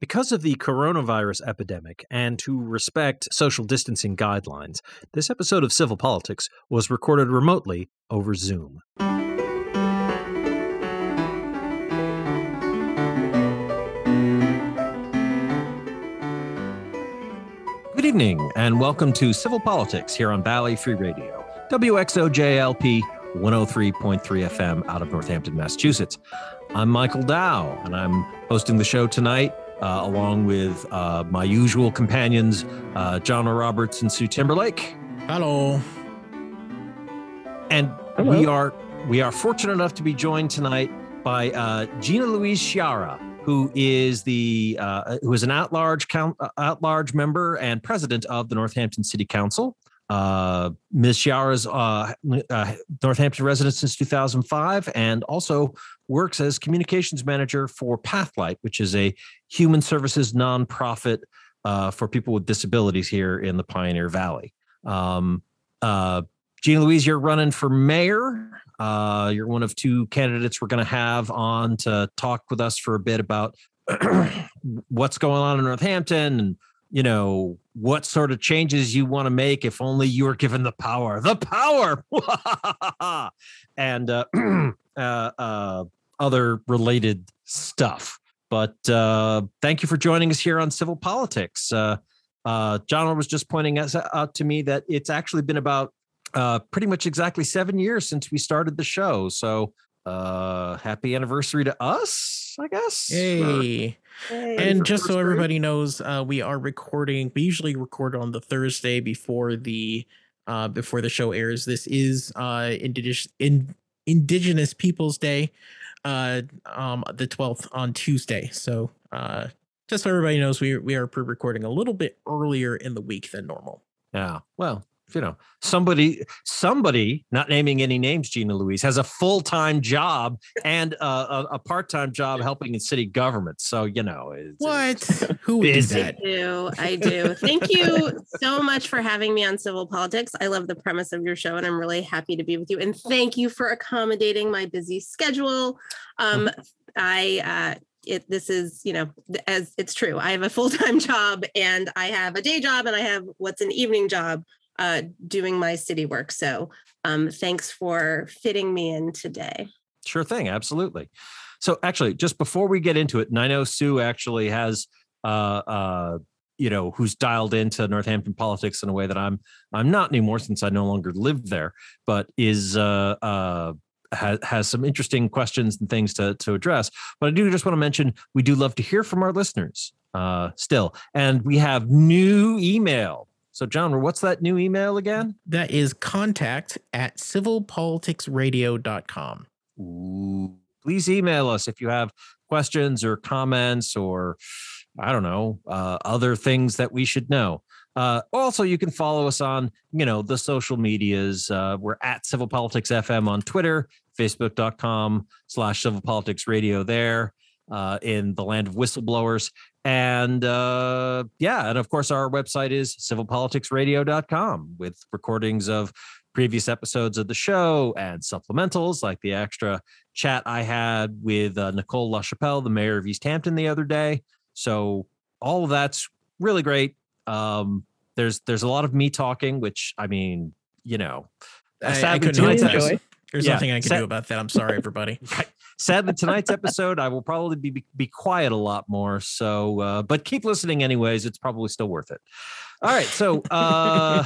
Because of the coronavirus epidemic and to respect social distancing guidelines, this episode of Civil Politics was recorded remotely over Zoom. Good evening, and welcome to Civil Politics here on Valley Free Radio, WXOJLP 103.3 FM out of Northampton, Massachusetts. I'm Michael Dow, and I'm hosting the show tonight uh, along with uh, my usual companions, uh, John Roberts and Sue Timberlake. Hello. And Hello. we are we are fortunate enough to be joined tonight by uh, Gina Louise Sciarra, who is the uh, who is an at large count uh, at large member and president of the Northampton City Council. Uh, Ms. Sciarra's uh, uh, Northampton resident since 2005 and also works as communications manager for Pathlight, which is a human services nonprofit uh, for people with disabilities here in the Pioneer Valley. Um, uh, Louise, you're running for mayor. Uh, you're one of two candidates we're going to have on to talk with us for a bit about what's going on in Northampton and you know what sort of changes you want to make if only you were given the power the power and uh, uh, uh, other related stuff. But uh, thank you for joining us here on civil politics. Uh, uh, john was just pointing out to me that it's actually been about pretty much exactly seven years since we started the show. So happy anniversary to us i guess. Hey. And just so everybody knows, uh, we are recording. We usually record on the Thursday before the uh, before the show airs. This is uh, indigenous in, Indigenous Peoples Day, uh, um, the twelfth on Tuesday. So uh, just so everybody knows, we we are pre-recording a little bit earlier in the week than normal. Yeah. Well, you know somebody somebody not naming any names gina louise has a full-time job and a, a, part-time job helping in city government. So you know what? who is that? I do i do. Thank you so much for having me on civil politics. I love the premise of your show and i'm really happy to be with you. And thank you for accommodating my busy schedule. Um i uh it, this is you know as it's true i have a full-time job and i have a day job and i have what's an evening job uh, doing my city work. So um, thanks for fitting me in today. Sure thing. Absolutely. So actually, just before we get into it, and I know Sue actually has, uh, uh, you know, who's dialed into Northampton politics in a way that I'm I'm not anymore since I no longer live there, but is uh, uh, has, has some interesting questions and things to, to address. But I do just want to mention we do love to hear from our listeners uh, still. And we have new email so, John, what's that new email again? That is contact at civilpoliticsradio.com. Ooh, please email us if you have questions or comments or, I don't know, uh, other things that we should know. Uh, also, you can follow us on, you know, the social medias. Uh, we're at Civil Politics FM on Twitter, Facebook.com slash Civil Politics Radio there uh, in the land of whistleblowers. And uh, yeah, and of course, our website is civilpoliticsradio.com with recordings of previous episodes of the show and supplementals like the extra chat I had with uh, Nicole LaChapelle, the mayor of Easthampton, the other day. So all of that's really great. Um, there's there's a lot of me talking, which I mean, you know, I, I couldn't enjoy. There's yeah, nothing I can sad, do about that. I'm sorry, everybody. Sadly, tonight's episode, I will probably be be quiet a lot more. So, uh, but keep listening anyways. It's probably still worth it. All right. So, uh,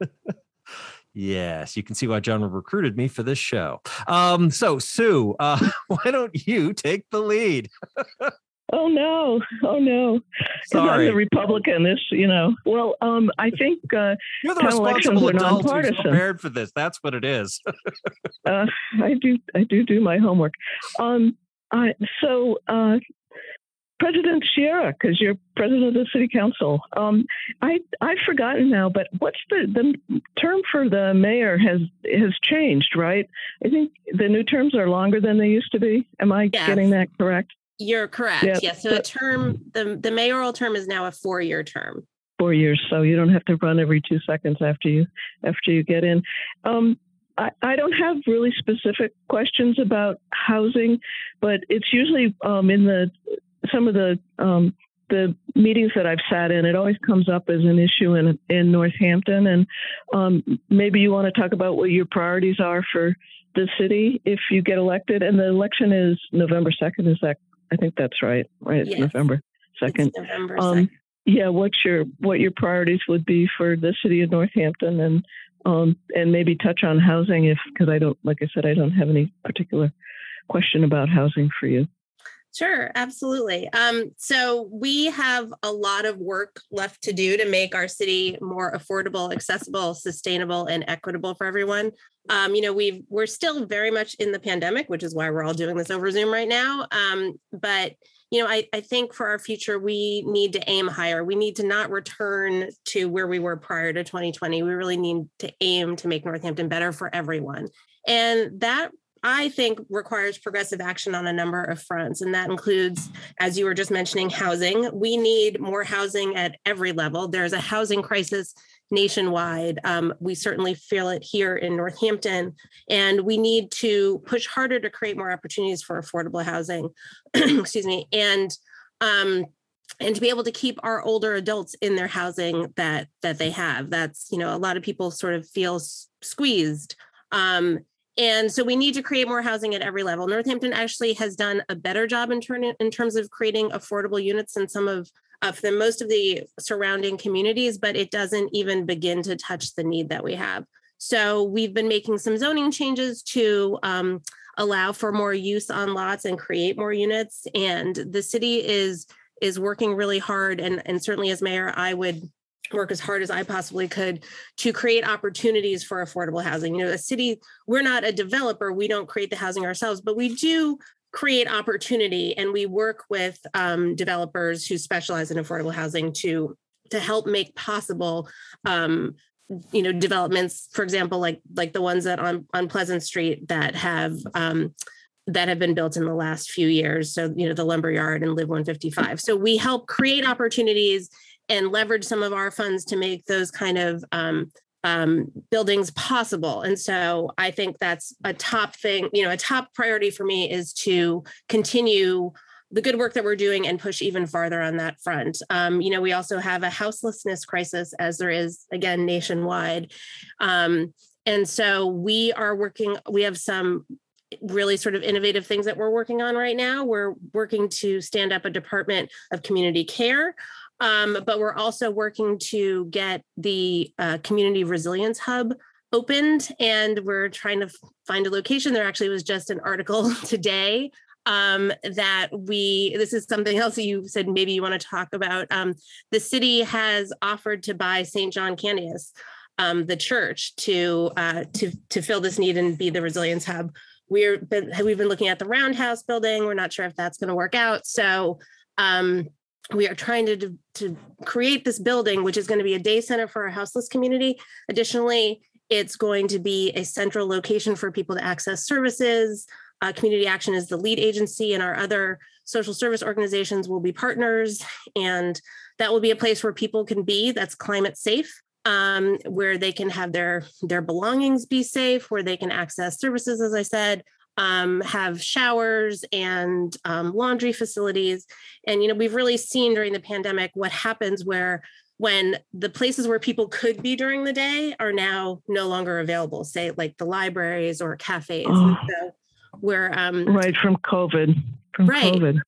yes, you can see why John recruited me for this show. Um, so, Sue, uh, why don't you take the lead? Oh no! Oh no! Sorry, I'm the Republican. This, you know. Well, um, I think uh, you're the responsible adult who's prepared for this. That's what it is. uh, I do. I do do my homework. Um, I, so uh, President Sciarra, because you're president of the city council. Um, I I've forgotten now, but what's the the term for the mayor has has changed, right? I think the new terms are longer than they used to be. Am I yes. getting that correct? You're correct. Yes. Yeah, so the term, the, the mayoral term is now a four-year term. Four years, so you don't have to run every two seconds after you after you get in. Um, I, I don't have really specific questions about housing, but it's usually um, in the some of the um, the meetings that I've sat in, it always comes up as an issue in in Northampton, and um, maybe you want to talk about what your priorities are for the city if you get elected. And the election is November second. Is that? I think that's right. Right, it's Yes. November second. November Um, 2nd. yeah, what's your what your priorities would be for the city of Northampton, and um, and maybe touch on housing if because I don't like I said I don't have any particular question about housing for you. Sure, absolutely. Um, so we have a lot of work left to do to make our city more affordable, accessible, sustainable, and equitable for everyone. Um, you know, we've we're still very much in the pandemic, which is why we're all doing this over Zoom right now. Um, but you know, I, I think for our future, we need to aim higher. We need to not return to where we were prior to 2020. We really need to aim to make Northampton better for everyone. And that I think requires progressive action on a number of fronts. And that includes, as you were just mentioning, housing. We need more housing at every level. There's a housing crisis nationwide. Um, we certainly feel it here in Northampton. And we need to push harder to create more opportunities for affordable housing. Excuse me. And um, and to be able to keep our older adults in their housing that that they have that's you know a lot of people sort of feel s- squeezed um, and so we need to create more housing at every level. Northampton actually has done a better job in in terms of creating affordable units than some of of the most of the surrounding communities, but it doesn't even begin to touch the need that we have. So we've been making some zoning changes to um, allow for more use on lots and create more units. And the city is is working really hard. And, and certainly as mayor, I would work as hard as I possibly could to create opportunities for affordable housing. You know, a city, we're not a developer, we don't create the housing ourselves, but we do create opportunity. And we work with um, developers who specialize in affordable housing to to help make possible um, you know developments for example like like the ones that on on pleasant street that have um, that have been built in the last few years. So you know the lumberyard and live 155 so we help create opportunities and leverage some of our funds to make those kind of um, um, buildings possible. And so I think that's a top thing, you know, a top priority for me is to continue the good work that we're doing and push even farther on that front. Um, you know, we also have a houselessness crisis, as there is again nationwide. Um, and so we are working, we have some really sort of innovative things that we're working on right now. We're working to stand up a department of community care. Um, but we're also working to get the uh, community resilience hub opened and we're trying to find a location. There actually was just an article today um, that we, this is something else that you said maybe you want to talk about. Um, the city has offered to buy St. John Cantius, um, the church, to uh, to to fill this need and be the resilience hub. We're been, we've been looking at the Roundhouse building. We're not sure if that's going to work out. So um, we are trying to to create this building, which is going to be a day center for our houseless community. Additionally, it's going to be a central location for people to access services. Uh, community Action is the lead agency, and our other social service organizations will be partners. And that will be a place where people can be that's climate safe, um, where they can have their their belongings be safe, where they can access services, as I said, um, have showers and um, laundry facilities. And you know, we've really seen during the pandemic what happens where when the places where people could be during the day are now no longer available, say like the libraries or cafes. And Oh. so where um Right from COVID. From Right. COVID.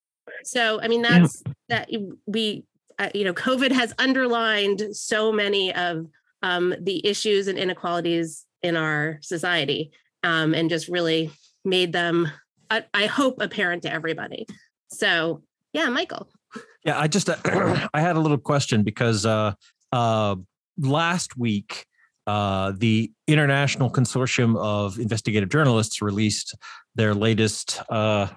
so I mean Yeah. that's that we uh, you know COVID has underlined so many of um, the issues and inequalities in our society um, and just really made them I, I hope apparent to everybody. So yeah, Michael. Yeah, I just uh, I had a little question because uh, uh, last week uh, the International Consortium of Investigative Journalists released their latest uh,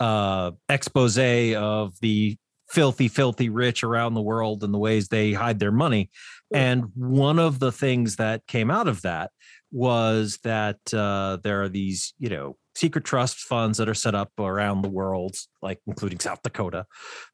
uh, expose of the filthy, filthy rich around the world and the ways they hide their money. And one of the things that came out of that was that uh, there are these, you know, secret trust funds that are set up around the world, like including South Dakota.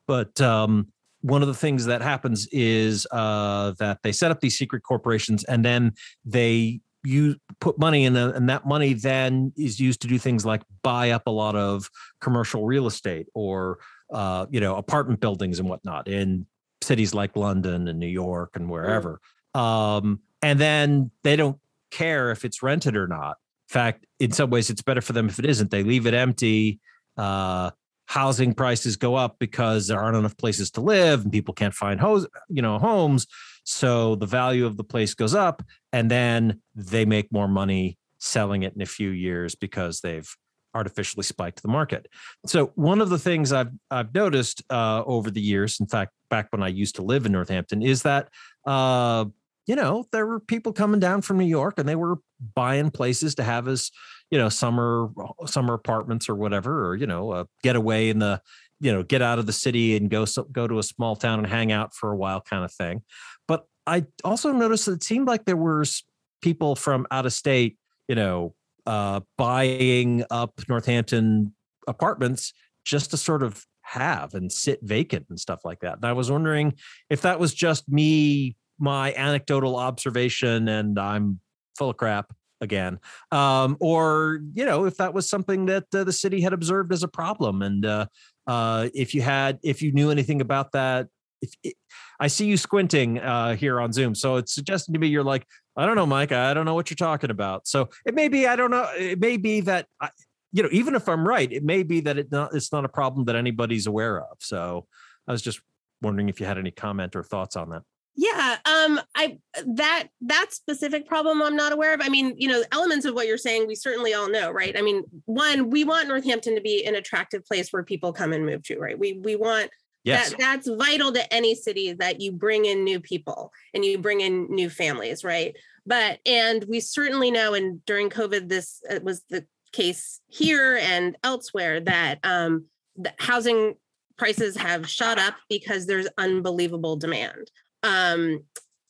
But um, one of the things that happens is uh, that they set up these secret corporations and then they you put money in, and that money then is used to do things like buy up a lot of commercial real estate or uh, you know, apartment buildings and whatnot in cities like London and New York and wherever. Mm. Um, and then they don't care if it's rented or not. Fact, in some ways, it's better for them if it isn't. They leave it empty. Uh, housing prices go up because there aren't enough places to live and people can't find homes, you know, homes. So the value of the place goes up, and then they make more money selling it in a few years because they've artificially spiked the market. So one of the things I've I've noticed uh, over the years, in fact, back when I used to live in Northampton, is that uh, you know there were people coming down from New York and they were buying places to have as you know summer summer apartments or whatever, or you know a getaway in the you know get out of the city and go go to a small town and hang out for a while kind of thing. But I also noticed that it seemed like there was people from out of state, you know, uh, buying up Northampton apartments just to sort of have and sit vacant and stuff like that. And I was wondering if that was just me, my anecdotal observation, and I'm full of crap again, um, or you know, if that was something that uh, the city had observed as a problem, and uh, uh, if you had, if you knew anything about that. If it, I see you squinting uh, here on Zoom, so it's suggesting to me you're like, I don't know, Mike. I don't know what you're talking about. So it may be, I don't know. It may be that, I, you know, even if I'm right, it may be that it not, it's not a problem that anybody's aware of. So I was just wondering if you had any comment or thoughts on that. Yeah, um, I that that specific problem I'm not aware of. I mean, you know, elements of what you're saying we certainly all know, right? I mean, one, we want Northampton to be an attractive place where people come and move to, right? We we want Yes. That, that's vital to any city that you bring in new people and you bring in new families, right? But, and we certainly know, and during COVID, this uh, was the case here and elsewhere, that um, the housing prices have shot up because there's unbelievable demand. Um,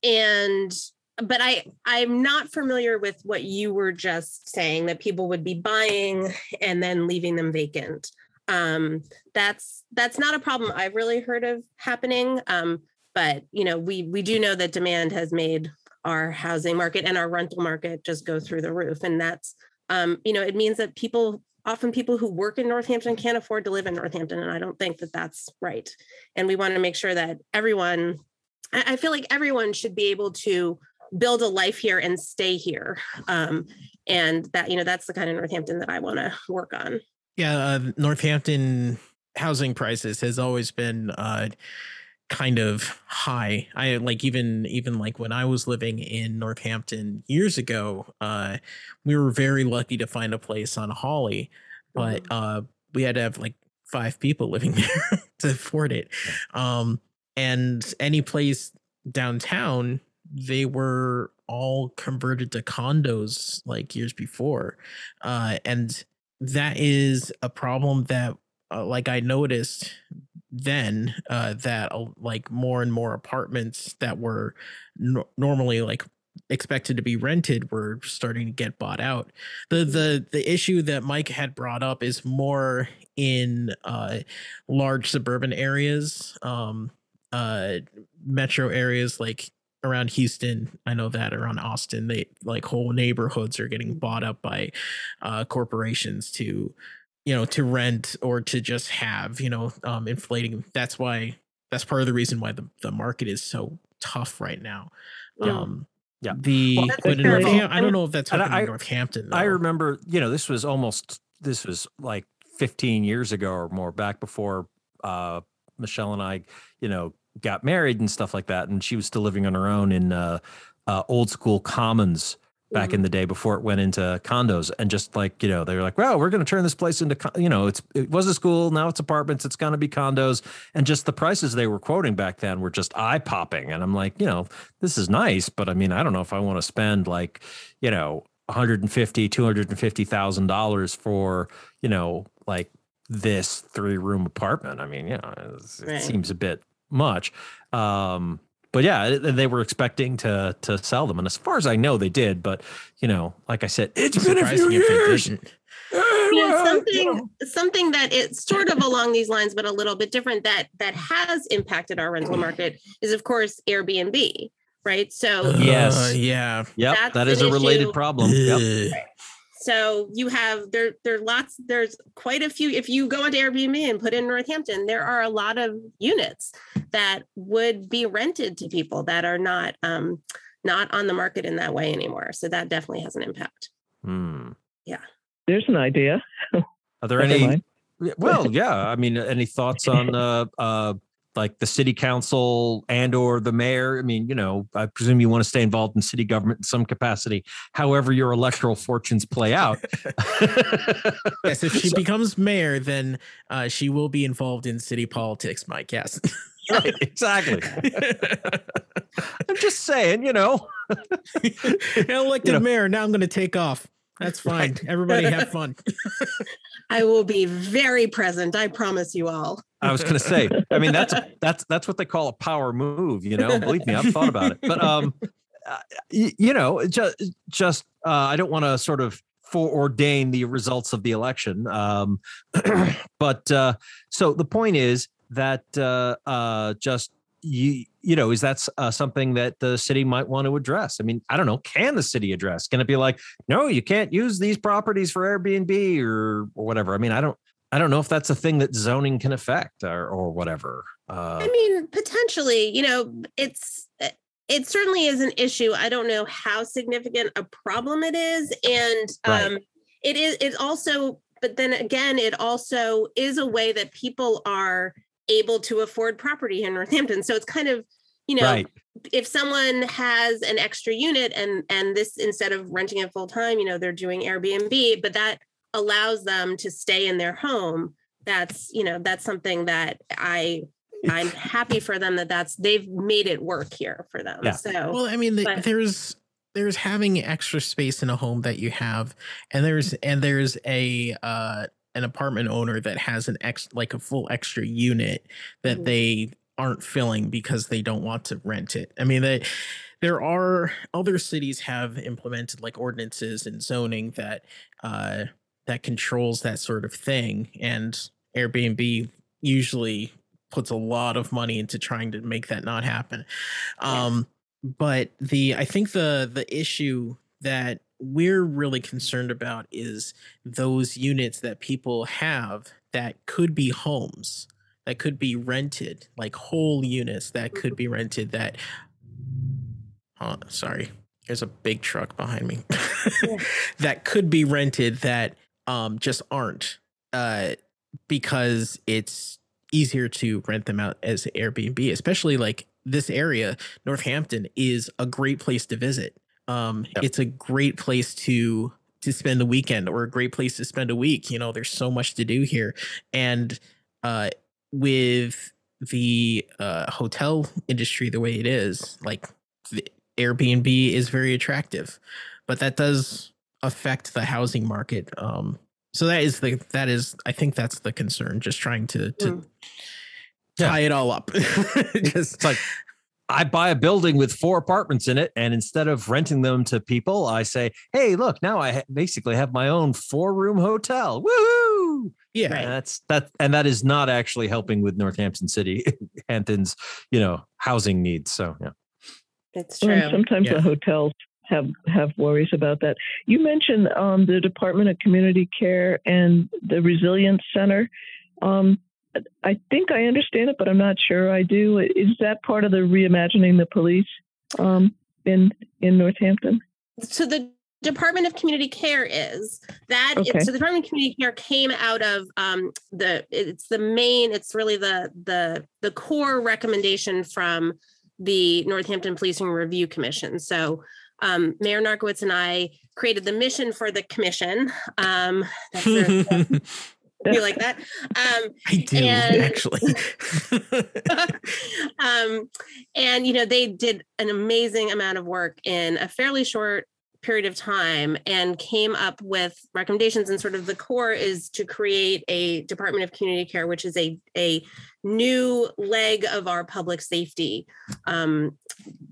and but I I'm not familiar with what you were just saying that people would be buying and then leaving them vacant um, that's that's not a problem I've really heard of happening. Um, but you know, we we do know that demand has made our housing market and our rental market just go through the roof, and that's um, you know, it means that people often people who work in Northampton can't afford to live in Northampton, and I don't think that that's right. And we want to make sure that everyone, I feel like everyone should be able to build a life here and stay here. Um, and that you know that's the kind of Northampton that I want to work on. Yeah, uh, Northampton housing prices has always been uh, kind of high. I like even even like when I was living in Northampton years ago, uh, we were very lucky to find a place on Hawley, but mm-hmm. uh, we had to have like five people living there to afford it. Um, and any place downtown, they were all converted to condos like years before, uh, and that is a problem that uh, like I noticed then uh, that uh, like more and more apartments that were no- normally like expected to be rented were starting to get bought out. The the the issue that Mike had brought up is more in uh, large suburban areas, um, uh, metro areas like around Houston, I know that around Austin, they like whole neighborhoods are getting bought up by uh, corporations to, you know, to rent or to just have, you know, um, inflating. That's why that's part of the reason why the, the market is so tough right now. Yeah. Um, yeah. The well, but in I don't know if that's happening I, in Northampton. Though. I remember, you know, this was almost this was like 15 years ago or more back before uh, Michelle and I, you know, got married and stuff like that, and she was still living on her own in uh, uh, old school commons back mm-hmm. in the day before it went into condos and just like you know they were like well we're going to turn this place into you know it's it was a school now it's apartments it's going to be condos and just the prices they were quoting back then were just eye popping and i'm like you know this is nice but i mean i don't know if i want to spend like you know 150 250,000 dollars for you know like this three room apartment i mean you know it right. seems a bit much. Um, but yeah, they were expecting to to sell them, and as far as I know, they did. But you know, like I said, it's been a few years. You know, something something that it's sort of along these lines, but a little bit different that that has impacted our rental market is, of course, Airbnb. Right. So yes, uh, yeah, yep, that is a related problem. Yep. Right. so you have there there are lots there's quite a few if you go into airbnb and put in northampton there are a lot of units that would be rented to people that are not um not on the market in that way anymore so that definitely has an impact Hmm. There's an idea. Are there Never any? mind. Well, yeah. I mean, any thoughts on uh, uh, like the city council and or the mayor? I mean, you know, I presume you want to stay involved in city government in some capacity, however your electoral fortunes play out. yes, if she So- becomes mayor, then uh, she will be involved in city politics, Mike. Yes. right, exactly. I'm just saying, you know. Elected You know. mayor. Now I'm going to take off. That's fine. Everybody have fun. i will be very present i promise you all I was going to say. I mean, that's that's that's what they call a power move. You know, believe me, I've thought about it. But um, uh, y- you know, just just uh, I don't want to sort of foreordain the results of the election. Um, but uh, so the point is that uh, uh, just you you know is that uh, something that the city might want to address? I mean, I don't know. Can the city address? Can it be like, no, you can't use these properties for Airbnb or or whatever? I mean, I don't. I don't know if that's a thing that zoning can affect or, or whatever. Uh, I mean, potentially, you know, it's eh, it certainly is an issue. I don't know how significant a problem it is, and Right. um, it is. It also, but then again, it also is a way that people are able to afford property in Northampton. So it's kind of, you know, right. if someone has an extra unit and and this instead of renting it full time, you know, they're doing Airbnb, but that allows them to stay in their home. That's you know that's something that I I'm happy for them that that's they've made it work here for them. Yeah. So Well, I mean, the, But- there's there's having extra space in a home that you have, and there's and there's a uh, an apartment owner that has an ex like a full extra unit that Mhm. they aren't filling because they don't want to rent it. I mean, they there are other cities have implemented like ordinances and zoning that uh, that controls that sort of thing, and Airbnb usually puts a lot of money into trying to make that not happen. Um, but the I think the the issue that we're really concerned about is those units that people have that could be homes that could be rented like whole units that could be rented that oh sorry there's a big truck behind me Yeah. that could be rented that um just aren't uh because it's easier to rent them out as Airbnb, especially like this area, Northampton is a great place to visit. Um, Yep. it's a great place to to spend the weekend or a great place to spend a week. You know, there's so much to do here. And uh with the uh hotel industry the way it is, like the Airbnb is very attractive. But that does affect the housing market. Um so that is the that is I think that's the concern, just trying to to Mm. Yeah. tie it all up. just It's like I buy a building with four apartments in it, and instead of renting them to people, I say, "Hey, look! Now I ha- basically have my own four-room hotel. Woohoo!" yeah. And that's that, and that is not actually helping with Northampton City, Hampton's, you know, housing needs. So yeah, that's true. and sometimes Yeah. the hotels have have worries about that. You mentioned um, the Department of Community Care and the Resilience Center. Um, I think I understand it, but I'm not sure I do. Is that part of the reimagining the police um, in in Northampton? so the Department of Community Care is that Okay. so the Department of Community Care came out of um, the it's the main it's really the the the core recommendation from the Northampton Policing Review Commission. So um, Mayor Narkewicz and I created the mission for the commission. Um, that's a, you like that? Um, I do And- actually. um, and you know they did an amazing amount of work in a fairly short period of time and came up with recommendations and sort of the core is to create a department of community care which is a, a new leg of our public safety um,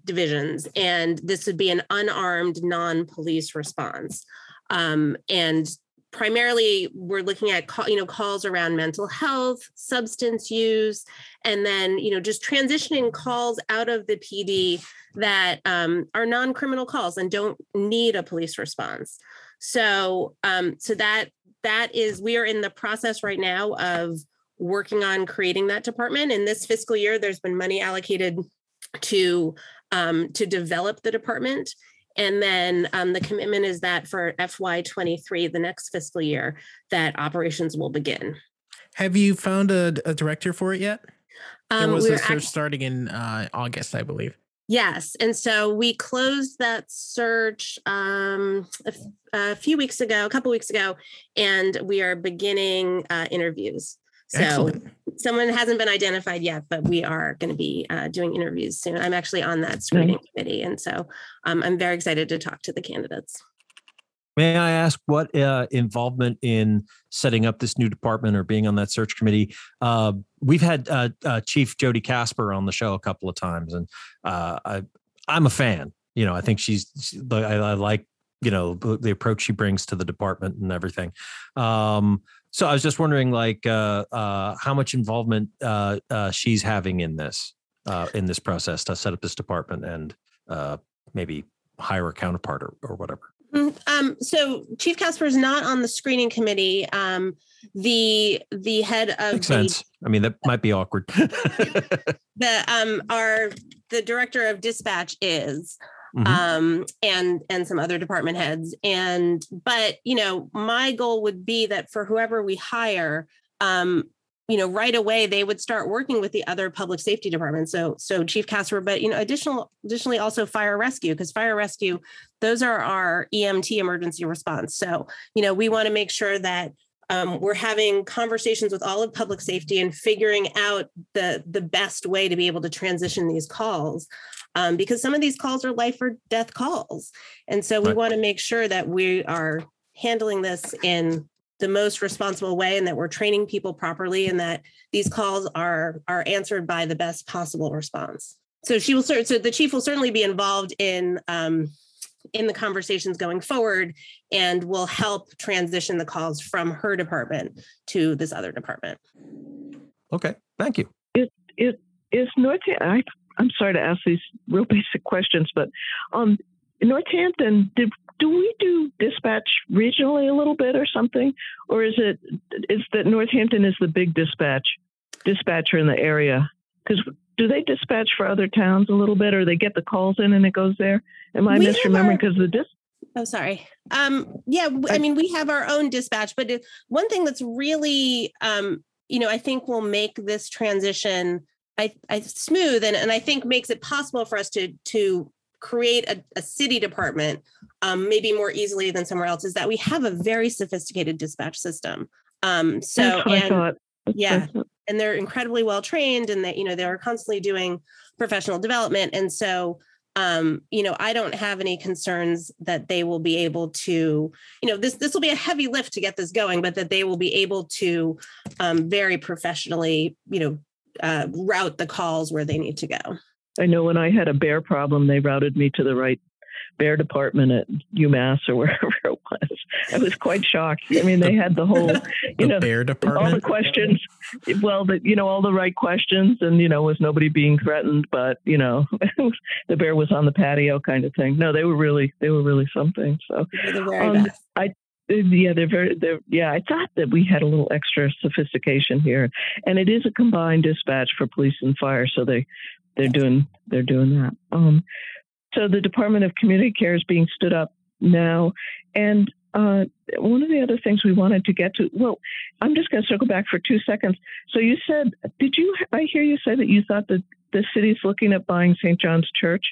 divisions and this would be an unarmed non-police response um, and primarily we're looking at call, you know calls around mental health substance use and then you know just transitioning calls out of the pd that um, are non-criminal calls and don't need a police response So, um, so that that is we are in the process right now of working on creating that department. In this fiscal year, there's been money allocated to um, to develop the department. And then um, the commitment is that for FY23, the next fiscal year, that operations will begin. Have you found a, a director for it yet? There Um, was a we're search act- starting in uh, August, I believe. Yes, and so we closed that search um, a, f- a few weeks ago, a couple weeks ago, and we are beginning uh, interviews. So Excellent. someone hasn't been identified yet, but we are going to be uh, doing interviews soon. I'm actually on that screening committee, and so um, I'm very excited to talk to the candidates. May I ask what uh, involvement in setting up this new department or being on that search committee? Uh, we've had uh, uh, Chief Jody Kasper on the show a couple of times, and uh, I, I'm a fan. You know, I think she's. she- I, I like you know the, the approach she brings to the department and everything. Um, so I was just wondering, like, uh, uh, how much involvement uh, uh, she's having in this uh, in this process to set up this department and uh, maybe hire a counterpart or, or whatever. Mm, Um, so Chief Kasper is not on the screening committee. Um, the the head of Makes the sense. I mean, that might be awkward. the um our the director of dispatch is Mhm. um and and some other department heads. And but you know my goal would be that for whoever we hire um you know right away they would start working with the other public safety departments. So so chief kasper but you know additional additionally also fire rescue because fire rescue those are our emt emergency response. So you know we want to make sure that um, we're having conversations with all of public safety and figuring out the the best way to be able to transition these calls um, because some of these calls are life or death calls and so we Right. want to make sure that we are handling this in the most responsible way and that we're training people properly and that these calls are are answered by the best possible response so she will cer- so the chief will certainly be involved in um, in the conversations going forward and will help transition the calls from her department to this other department. okay, thank you. is Northampton, I, I'm sorry to ask these real basic questions, but um, Northampton, did, do we do dispatch regionally a little bit or something? Or is it, is that Northampton is the big dispatch, dispatcher in the area? Because do they dispatch for other towns a little bit or they get the calls in and it goes there? Am I We misremembering? Because the dis, Oh, sorry. Um, yeah, I mean, we have our own dispatch, but one thing that's really, um, you know, I think will make this transition I, I smooth and, and I think makes it possible for us to to create a, a city department um, maybe more easily than somewhere else is that we have a very sophisticated dispatch system. Um, so that's what I and yeah. And they're incredibly well trained and that you know they're constantly doing professional development and so um you know i don't have any concerns that they will be able to you know this this will be a heavy lift to get this going but that they will be able to um very professionally you know uh route the calls where they need to go I know when I had a bear problem, they routed me to the right bear department at UMass or wherever it was. I was quite shocked. I mean, they had the whole, The you know, bear department. all the questions. Well, the, you know, all the right questions, and you know, was nobody being threatened? But you know, the bear was on the patio, kind of thing. No, they were really, they were really something. So They're the Um, best. Yeah, they're very, they're yeah. I thought that we had a little extra sophistication here, and it is a combined dispatch for police and fire. So they, they're doing, they're doing that. Um, so the Department of Community Care is being stood up now, and uh, one of the other things we wanted to get to. Well, I'm just going to circle back for two seconds. So you said, did you? I hear you say that you thought that the city's looking at buying St. John's Church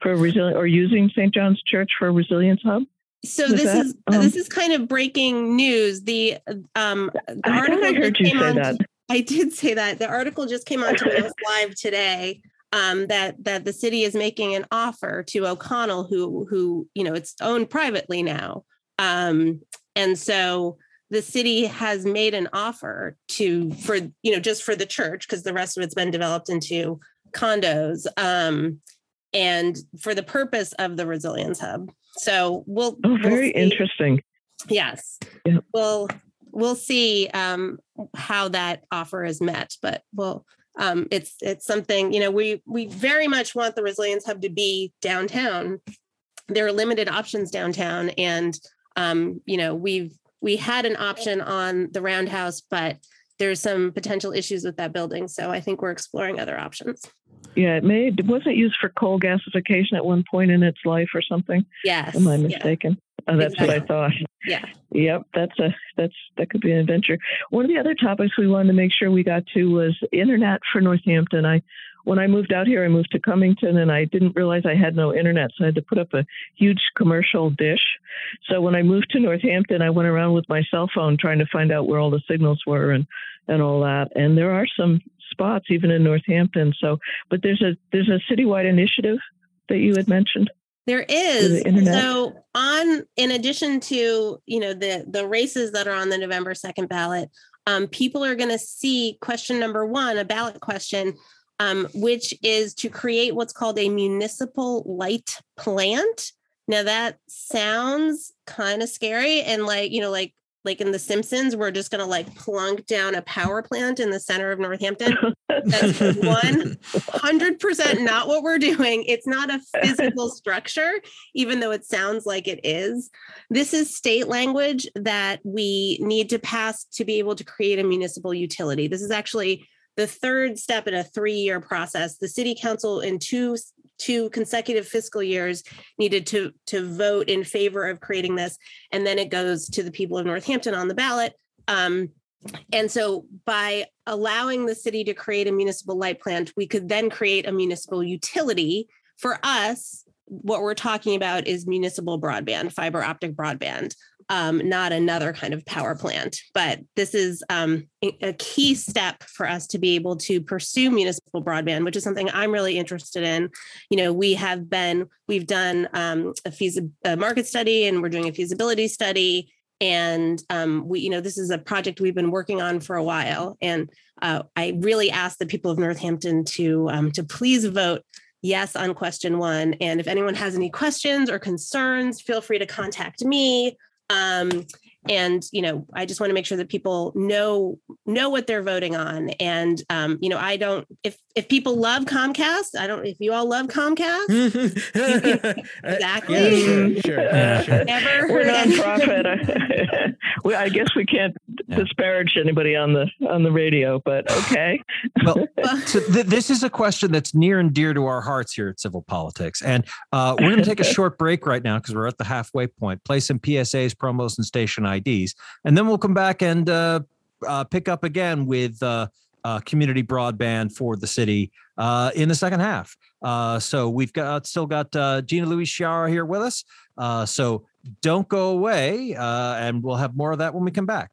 for a resilient or using St. John's Church for a resilience hub. So this that, is um, this is kind of breaking news the um the I article I heard you came say on that. I did say that. The article just came on to us live today. Um, that that the city is making an offer to O'Connell, who who you know it's owned privately now, um, and so the city has made an offer to for you know just for the church because the rest of it's been developed into condos, um, and for the purpose of the resilience hub. So we'll Oh, we'll very interesting. Yes. Yeah. We'll we'll see um, how that offer is met, but well, um, it's it's something you know we we very much want the resilience hub to be downtown. There are limited options downtown, and um, you know, we've we had an option on the roundhouse, but there's some potential issues with that building. So I think we're exploring other options. Yeah, it may it wasn't used for coal gasification at one point in its life or something. Yes. Am I mistaken? Yeah. Oh, that's exactly. what I thought. Yeah. Yep, that's a that's that could be an adventure. One of the other topics we wanted to make sure we got to was internet for Northampton. I when I moved out here, I moved to Cummington and I didn't realize I had no internet. So I had to put up a huge commercial dish. So when I moved to Northampton, I went around with my cell phone trying to find out where all the signals were and, and all that. And there are some spots even in Northampton. So, but there's a, there's a citywide initiative that you had mentioned. There is. The so on in addition to, you know, the the races that are on the November 2nd ballot, um, people are going to see question number one, a ballot question um, which is to create what's called a municipal light plant. Now that sounds kind of scary and like, you know, like like in The Simpsons, we're just going to like plunk down a power plant in the center of Northampton. That's 100% not what we're doing. It's not a physical structure, even though it sounds like it is. This is state language that we need to pass to be able to create a municipal utility. This is actually the third step in a three-year process, the city council in two two consecutive fiscal years needed to to vote in favor of creating this, and then it goes to the people of Northampton on the ballot. Um, and so by allowing the city to create a municipal light plant, we could then create a municipal utility. For us, what we're talking about is municipal broadband, fiber optic broadband um, not another kind of power plant. But this is um, a key step for us to be able to pursue municipal broadband, which is something I'm really interested in. You know, we have been, we've done um, a, feasi- a market study and we're doing a feasibility study. And um, we, you know, this is a project we've been working on for a while. And uh, I really ask the people of Northampton to um, to please vote yes on question one. And if anyone has any questions or concerns, feel free to contact me um, and you know i just want to make sure that people know know what they're voting on. And um, you know i don't if if people love comcast i don't if you all love comcast exactly. Yeah, sure, sure, yeah, sure. Ever we're nonprofit. Well, i guess we can't yeah. disparage anybody on the on the radio but okay. Well so th- this is a question that's near and dear to our hearts here at civil politics. And uh, we're going to take a short break right now because we're at the halfway point. Play some psas promos and station IDs. And then we'll come back and uh, uh, pick up again with uh, uh, community broadband for the city uh, in the second half. Uh, so we've got still got Gina Louise Sciarra here with us. So don't go away, and we'll have more of that when we come back.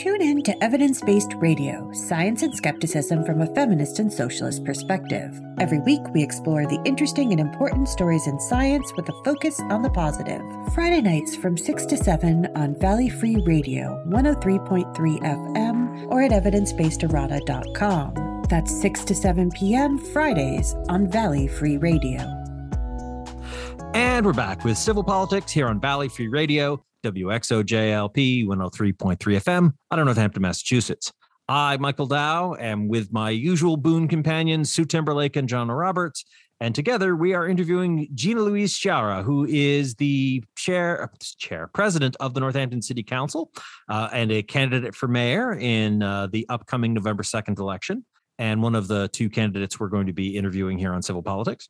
Tune in to Evidence Based Radio Science and Skepticism from a Feminist and Socialist Perspective. Every week, we explore the interesting and important stories in science with a focus on the positive. Friday nights from 6 to 7 on Valley Free Radio 103.3 FM or at evidencebasederrata.com. That's 6 to 7 p.m. Fridays on Valley Free Radio. And we're back with Civil Politics here on Valley Free Radio. WXOJLP 103.3 FM out of Northampton, Massachusetts. I, Michael Dow, am with my usual boon companions, Sue Timberlake and John Roberts. And together we are interviewing Gina Louise Sciarra, who is the chair, chair, president of the Northampton City Council uh, and a candidate for mayor in uh, the upcoming November 2nd election. And one of the two candidates we're going to be interviewing here on civil politics.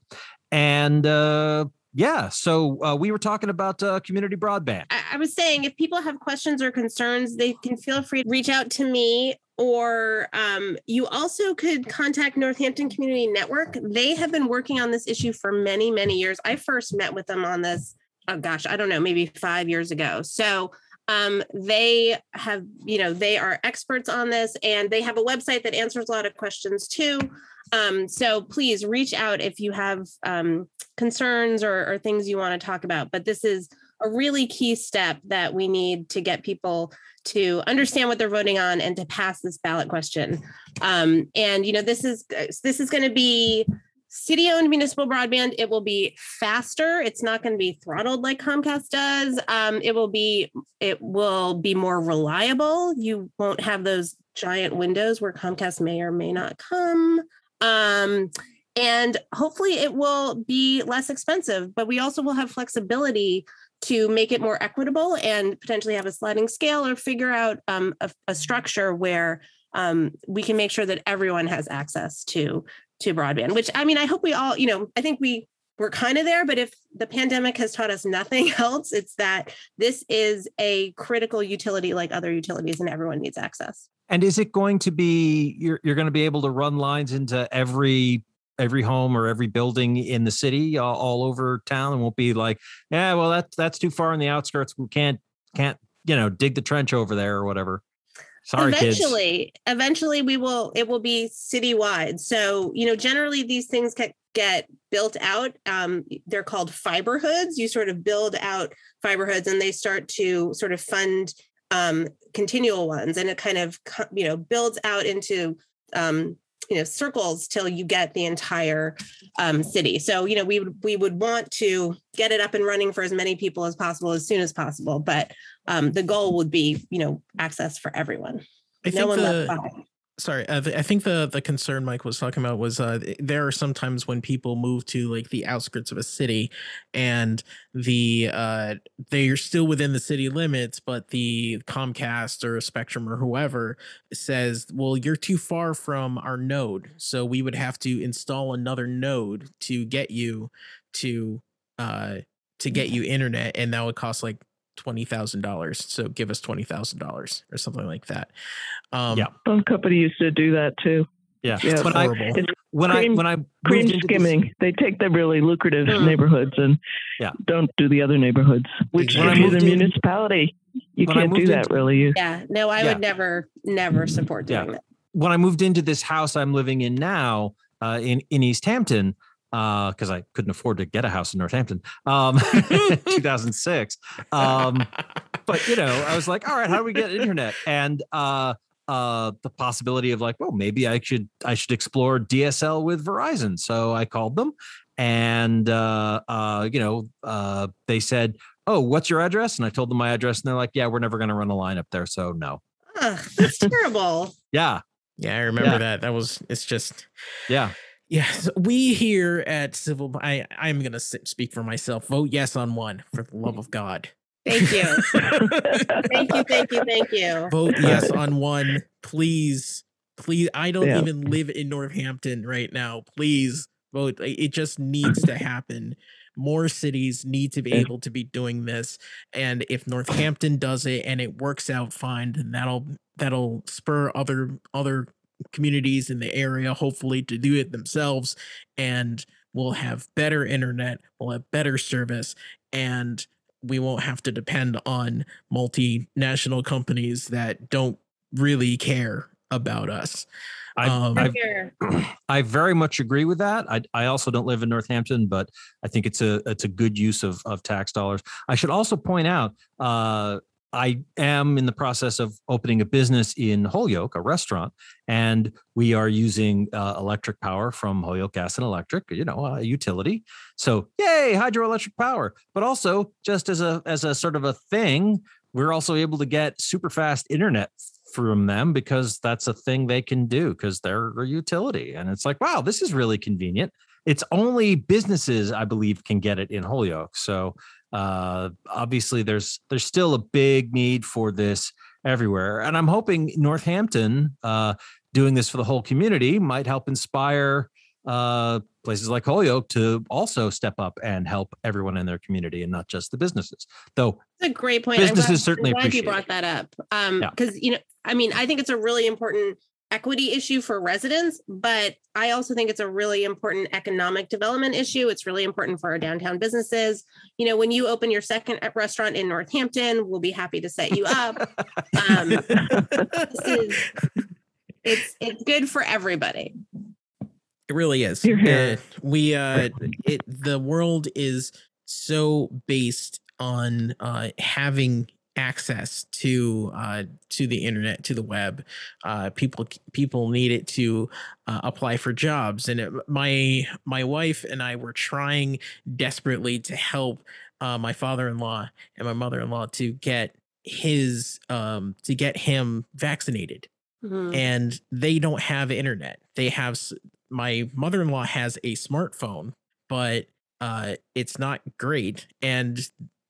And uh, yeah, so uh, we were talking about uh, community broadband. I, I was saying if people have questions or concerns, they can feel free to reach out to me or um, you also could contact Northampton Community Network. They have been working on this issue for many, many years. I first met with them on this, oh gosh, I don't know, maybe five years ago. So um, they have, you know, they are experts on this and they have a website that answers a lot of questions too. Um, so please reach out if you have um, concerns or, or things you want to talk about. But this is a really key step that we need to get people to understand what they're voting on and to pass this ballot question. Um, and you know, this is this is going to be city-owned municipal broadband. It will be faster. It's not going to be throttled like Comcast does. Um, it will be it will be more reliable. You won't have those giant windows where Comcast may or may not come. Um, and hopefully it will be less expensive, but we also will have flexibility to make it more equitable and potentially have a sliding scale or figure out um, a, a, structure where um, we can make sure that everyone has access to to broadband which i mean i hope we all you know i think we we're kind of there but if the pandemic has taught us nothing else it's that this is a critical utility like other utilities and everyone needs access. And is it going to be you're, you're going to be able to run lines into every every home or every building in the city all, all over town and won't be like yeah well that's that's too far in the outskirts we can't can't you know dig the trench over there or whatever sorry eventually kids. eventually we will it will be citywide. So you know generally these things get get built out um, they're called fiber hoods. You sort of build out fiber hoods and they start to sort of fund um, continual ones. And it kind of you know builds out into um, you know circles till you get the entire um, city. So you know we would we would want to get it up and running for as many people as possible as soon as possible. But um, the goal would be you know access for everyone. I no one the, left behind. Sorry uh, i think the the concern mike was talking about was uh, there are sometimes when people move to like the outskirts of a city and the uh, they're still within the city limits but the comcast or spectrum or whoever says well you're too far from our node so we would have to install another node to get you to uh to get you internet and that would cost like twenty thousand dollars. So give us twenty thousand dollars or something like that. Um, yeah, some company used to do that too. Yeah, yeah when I when cream, I when I cream skimming, this, they take the really lucrative uh, neighborhoods and yeah. don't do the other neighborhoods. Which when if you're the in, municipality, you can't do that really. You, yeah, no, I yeah. would never never support doing yeah. that. When I moved into this house I'm living in now uh, in in Easthampton, because uh, I couldn't afford to get a house in Northampton, um, 2006. Um, but you know, I was like, all right, how do we get internet? And uh, uh, the possibility of like, well, maybe I should I should explore DSL with Verizon. So I called them, and uh, uh, you know, uh, they said, "Oh, what's your address?" And I told them my address, and they're like, "Yeah, we're never going to run a line up there, so no." Ugh, that's terrible. yeah. Yeah, I remember yeah. that. That was. It's just. Yeah. Yes, we here at Civil. I I'm gonna speak for myself. Vote yes on one for the love of God. Thank you. thank you. Thank you. Thank you. Vote yes on one, please. Please. I don't yeah. even live in Northampton right now. Please vote. It just needs to happen. More cities need to be able to be doing this, and if Northampton does it and it works out fine, then that'll that'll spur other other communities in the area, hopefully, to do it themselves. And we'll have better internet, we'll have better service, and we won't have to depend on multinational companies that don't really care about us. I, um, I very much agree with that. I, I also don't live in Northampton, but I think it's a it's a good use of, of tax dollars. I should also point out uh, I am in the process of opening a business in Holyoke, a restaurant, and we are using uh, electric power from Holyoke Gas and Electric, you know, a utility. So, yay, hydroelectric power! But also, just as a as a sort of a thing, we're also able to get super fast internet from them because that's a thing they can do because they're a utility. And it's like, wow, this is really convenient. It's only businesses, I believe, can get it in Holyoke. So uh, obviously, there's there's still a big need for this everywhere, and I'm hoping Northampton uh, doing this for the whole community might help inspire uh, places like Holyoke to also step up and help everyone in their community and not just the businesses. Though that's a great point. Businesses glad, certainly I'm glad appreciate you brought that up. Um, Yeah. because you know, I mean, I think it's a really important equity issue for residents, but I also think it's a really important economic development issue. It's really important for our downtown businesses. You know, when you open your second restaurant in Northampton, we'll be happy to set you up. Um, this is it's it's good for everybody. It really is. Here, here. Uh, we uh it the world is so based on uh having access to uh to the internet to the web uh people people need it to uh, apply for jobs and it, my my wife and I were trying desperately to help uh my father-in-law and my mother-in-law to get his um to get him vaccinated Mhm. and they don't have internet. They have my mother-in-law has a smartphone, but uh it's not great and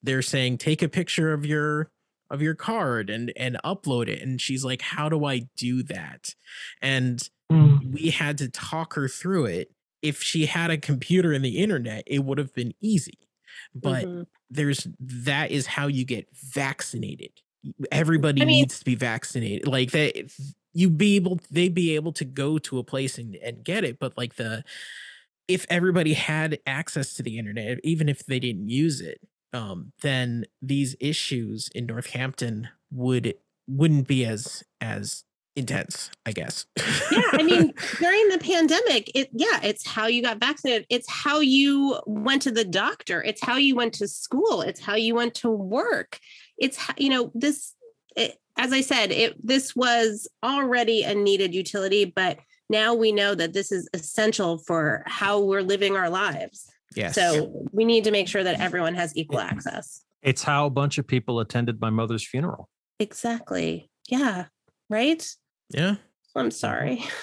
they're saying take a picture of your of your card and and upload it and she's like how do I do that? And Mm. we had to talk her through it. If she had a computer and the internet, it would have been easy. But Mhm. there's that is how you get vaccinated. Everybody I mean- needs to be vaccinated. Like that you be able they'd be able to go to a place and, and get it. But like the if everybody had access to the internet, even if they didn't use it, um, then these issues in Northampton would wouldn't be as as intense, I guess. yeah i mean during the pandemic it yeah it's how you got vaccinated. It's how you went to the doctor. It's how you went to school. It's how you went to work. It's how, you know this it, as i said it this was already a needed utility but now we know that this is essential for how we're living our lives yes. so we need to make sure that everyone has equal access It's how a bunch of people attended my mother's funeral. exactly yeah right yeah. i'm sorry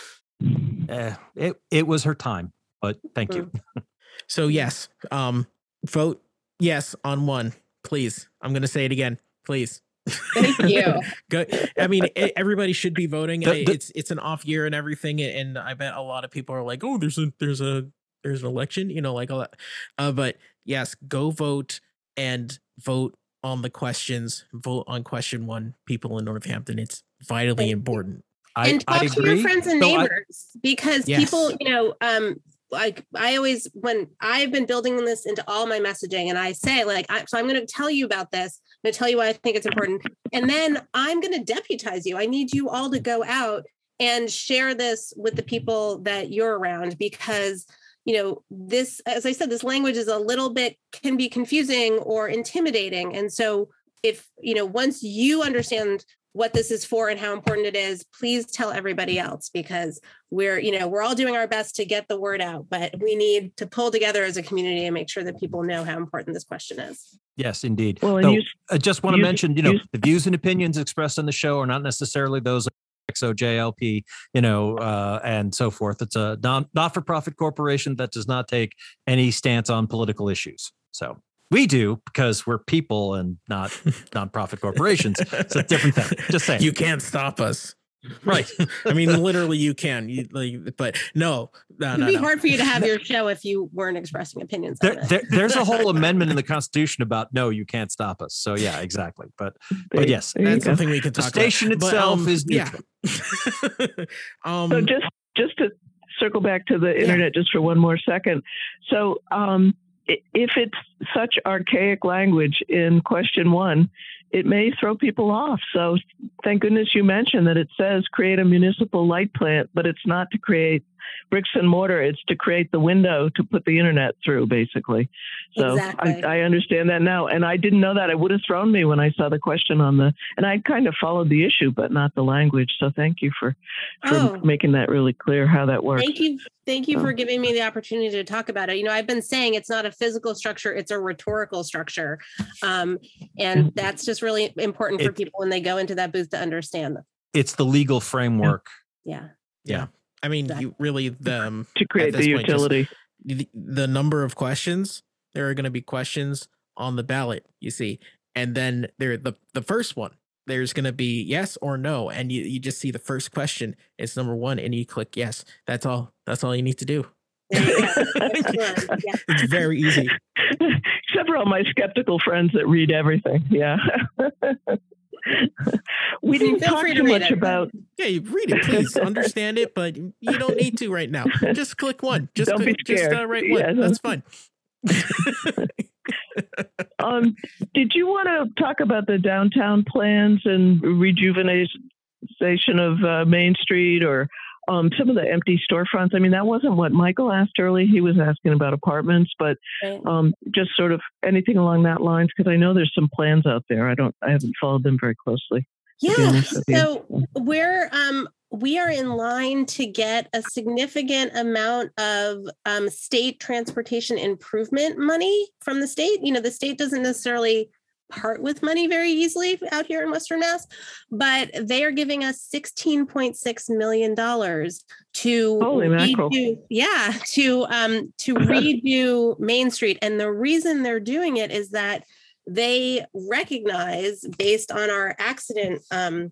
Eh, it it was her time, but thank you. So yes, um, vote yes on one, please. I'm gonna say it again, please. Thank you. Go. I mean, e- everybody should be voting. The- the- it's it's an off year and everything, and I bet a lot of people are like, oh, there's a there's a there's an election, you know, like all that. Uh, but yes, go vote and vote on the questions. Vote on question one. People in Northampton, it's vitally Thank important. I, and talk I to agree. your friends and I- neighbors because Yes. people you know um like i always when i've been building this into all my messaging and i say like I, so i'm going to tell you about this i'm going to tell you why i think it's important and then i'm going to deputize you i need you all to go out and share this with the people that you're around because you know this as i said this language is a little bit can be confusing or intimidating and so if you know once you understand what this is for and how important it is please tell everybody else because we're you know we're all doing our best to get the word out but we need to pull together as a community and make sure that people know how important this question is Yes, indeed. Well, and Though, you- I just want to mention, you know, you- the views and opinions expressed on the show are not necessarily those of XOJLP, you know, uh, and so forth. It's a non not for profit corporation that does not take any stance on political issues. So we do because we're people and not nonprofit corporations. It's a different thing. Just saying. You can't stop us. Right. I mean, literally, you can. You like, but no, no, it'd no, be no. hard for you to have your show if you weren't expressing opinions on There, it. there, there's a whole amendment in the Constitution about no, you can't stop us. So yeah, exactly. But but yes, there you That's go. something we could the station about. But, itself um, is yeah. um, So just just to circle back to the internet just for one more second. So um, if it's such archaic language in question one, it may throw people off. So thank goodness you mentioned that it says create a municipal light plant, but it's not to create bricks and mortar. It's to create the window to put the internet through, basically. So Exactly. I, I understand that now, and I didn't know that. It would have thrown me when I saw the question on the, and I kind of followed the issue, but not the language. So thank you for for Oh. making that really clear how that works. Thank you. Thank you Oh. for giving me the opportunity to talk about it. You know, I've been saying it's not a physical structure, it's a rhetorical structure. Um, and that's just really important for It- people when they go into that booth to understand. It's the legal framework. Yeah. Yeah. I mean, Exactly. you really the um, to create this the point, utility. the, the number of questions there are going to be questions on the ballot you see and then there the the first one there's going to be yes or no and you, you just see the first question it's number one and you click yes that's all that's all you need to do There you go. Excellent. Yeah. it's very easy Except for all my skeptical friends that read everything. Yeah. we didn't Feel talk too much it. about. yeah you read it please understand it but you don't need to right now just click one just Don't click, just uh, write one Yeah. that's fine Um, did you want to talk about the downtown plans and rejuvenation of uh, Main Street or um, some of the empty storefronts? I mean, that wasn't what Michael asked early. He was asking about apartments, but Right. um, just sort of anything along that lines because I know there's some plans out there. I don't. I haven't followed them very closely. Yeah. you. So we're um we are in line to get a significant amount of um, state transportation improvement money from the state. You know, the state doesn't necessarily part with money very easily out here in Western Mass, but they are giving us $16.6 million to Holy mackerel. redo, yeah, to um to redo Main Street. And the reason they're doing it is that they recognize based on our accident um,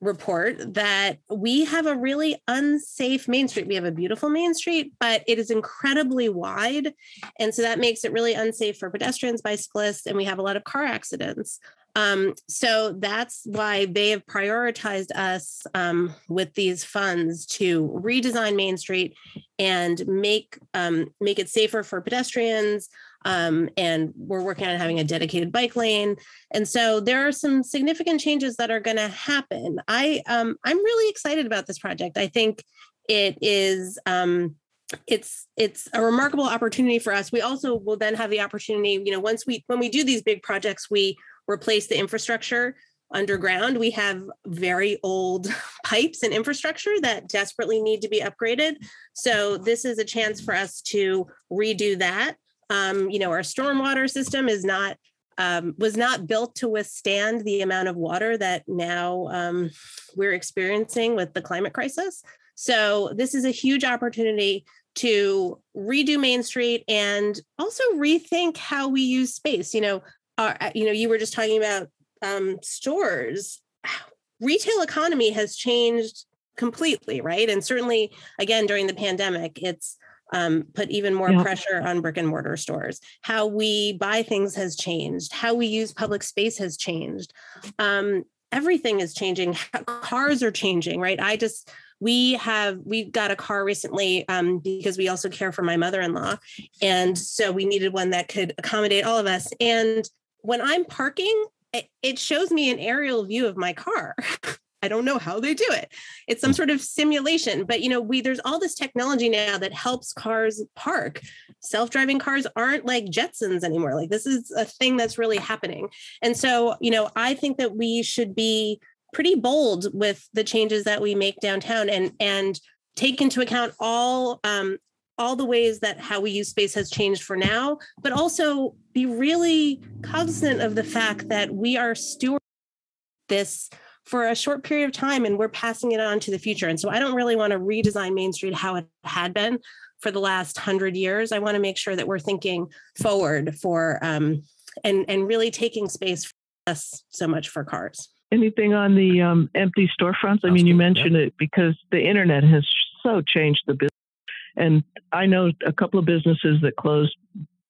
report that we have a really unsafe main street. We have a beautiful main street but it is incredibly wide. And so that makes it really unsafe for pedestrians bicyclists and we have a lot of car accidents. Um, so that's why they have prioritized us um, with these funds to redesign main street and make um, make it safer for pedestrians um, and we're working on having a dedicated bike lane. And so there are some significant changes that are going to happen. I um, I'm really excited about this project. I think it is um, it's it's a remarkable opportunity for us. We also will then have the opportunity, you know, once we when we do these big projects, we replace the infrastructure underground. We have very old pipes and infrastructure that desperately need to be upgraded. So this is a chance for us to redo that. Um, you know, our stormwater system is not um, was not built to withstand the amount of water that now um, we're experiencing with the climate crisis. So this is a huge opportunity to redo Main Street and also rethink how we use space. You know, our, you know, you were just talking about um, stores. Retail economy has changed completely, right? And certainly, again, during the pandemic, it's um, put even more Yeah. pressure on brick and mortar stores. How we buy things has changed. How we use public space has changed. Um, everything is changing. Cars are changing, right? I just we have we got a car recently um, because we also care for my mother-in-law, and so we needed one that could accommodate all of us. And when I'm parking, it, it shows me an aerial view of my car. I don't know how they do it. It's some sort of simulation, but you know, we there's all this technology now that helps cars park. Self-driving cars aren't like Jetsons anymore. Like this is a thing that's really happening. And so, you know, I think that we should be pretty bold with the changes that we make downtown and and take into account all um all the ways that how we use space has changed for now, but also be really cognizant of the fact that we are stewards this for a short period of time and we're passing it on to the future. And so I don't really want to redesign Main Street how it had been for the last hundred years. I want to make sure that we're thinking forward for um, and and really taking space for us so much for cars. Anything on the um, empty storefronts? I mean, you mentioned it because the internet has so changed the business. And I know a couple of businesses that closed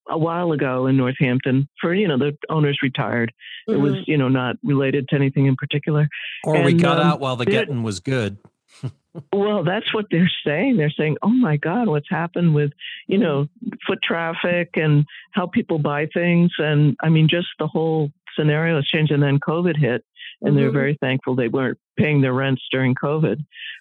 a while ago in Northampton for, you know, the owners retired. It was, Mhm. you know, not related to anything in particular. Or we got um, out while the getting was good. Well, that's what they're saying. They're saying, "Oh my God, what's happened with you know foot traffic and how people buy things?" And I mean, just the whole scenario has changed. And then COVID hit, and they're Mhm. very thankful they weren't paying their rents during COVID.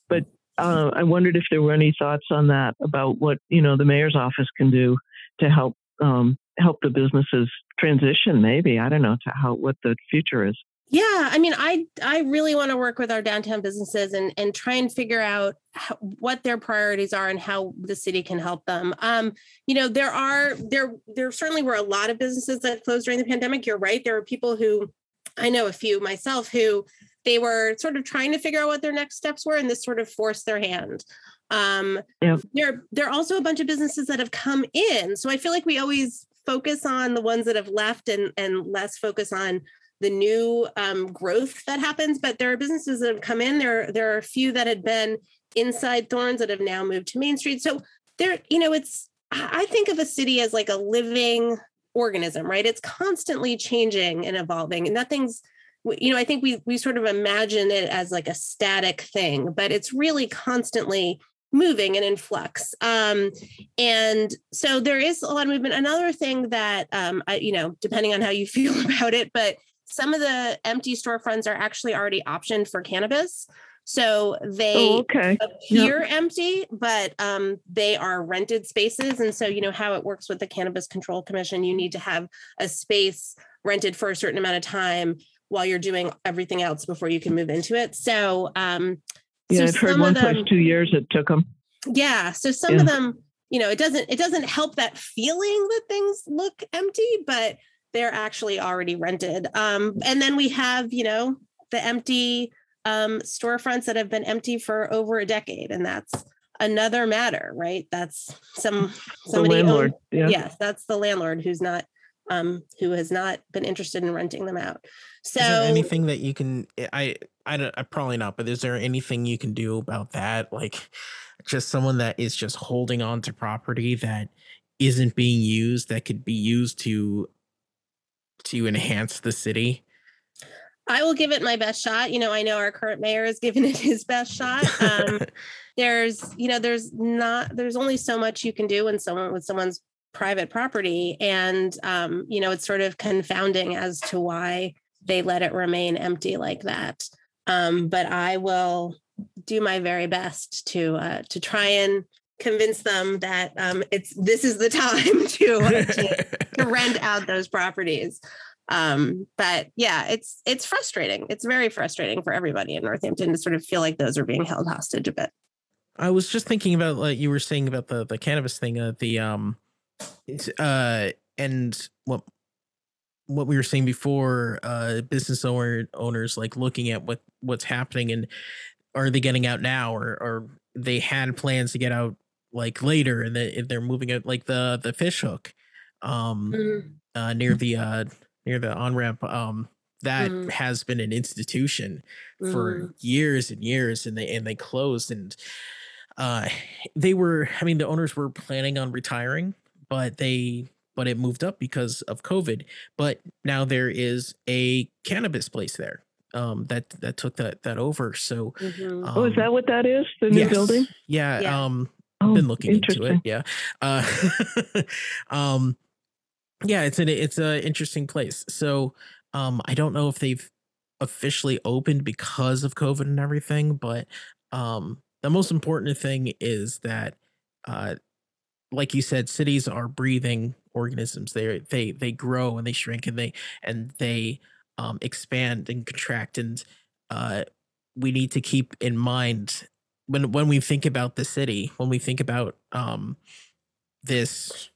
But uh, I wondered if there were any thoughts on that about what you know the mayor's office can do to help um, help the businesses transition. Maybe I don't know to how what the future is. Yeah, I mean, I I really want to work with our downtown businesses and and try and figure out how, what their priorities are and how the city can help them. Um, you know, there are there there certainly were a lot of businesses that closed during the pandemic. You're right. There are people who I know a few myself who they were sort of trying to figure out what their next steps were, and this sort of forced their hand. Um, yep. there, there are also a bunch of businesses that have come in. So I feel like we always focus on the ones that have left and, and less focus on the new um, growth that happens. But there are businesses that have come in. There, there are a few that had been inside Thornes that have now moved to Main Street. So there, you know, it's I think of a city as like a living organism, right? It's constantly changing and evolving, and nothing's you know i think we we sort of imagine it as like a static thing but it's really constantly moving and in flux um, and so there is a lot of movement another thing that um, I, you know depending on how you feel about it but some of the empty storefronts are actually already optioned for cannabis so they oh, okay. appear yep. empty, but um, they are rented spaces. And so, you know, how it works with the Cannabis Control Commission, you need to have a space rented for a certain amount of time while you're doing everything else before you can move into it. So, um, yeah, so I've heard one them, place two years it took them. Yeah, so some yeah. of them, you know, it doesn't it doesn't help that feeling that things look empty, but they're actually already rented. Um, and then we have, you know, the empty um, storefronts that have been empty for over a decade, and that's another matter, right? That's some somebody. The landlord. Owned, yeah. Yes, that's the landlord who's not um, who has not been interested in renting them out. So anything that you can, eh, I, I don't, I probably not, but is there anything you can do about that? Like just someone that is just holding on to property that isn't being used that could be used to, to enhance the city. I will give it my best shot. You know, I know our current mayor has given it his best shot. Um, there's, you know, there's not, there's only so much you can do when someone with someone's private property and um, you know it's sort of confounding as to why they let it remain empty like that. Um, but i will do my very best to uh, to try and convince them that um, it's this is the time to, uh, to, to rent out those properties. Um, but yeah it's it's frustrating. It's very frustrating for everybody in northampton to sort of feel like those are being held hostage a bit. I was just thinking about like you were saying about the the cannabis thing uh, the um uh, and what what we were saying before, uh, business owner owners like looking at what what's happening and are they getting out now or or they had plans to get out like later and they, they're moving out like the the fish hook um mm. uh near the uh near the on ramp um that mm. has been an institution mm. for mm-hmm. years and years and they and they closed and uh they were i mean the owners were planning on retiring but they but it moved up because of COVID. But now there is a cannabis place there um, that that took that that over. So, mm-hmm. um, oh, is that what that is? The new yes. building? Yeah. yeah. Um, oh, I've been looking into it. Yeah. Uh, um, yeah, it's an it's a interesting place. So, um, I don't know if they've officially opened because of COVID and everything, but um, the most important thing is that uh, like you said, cities are breathing organisms. They they they grow and they shrink and they and they um, expand and contract. And uh, we need to keep in mind when when we think about the city, when we think about um, this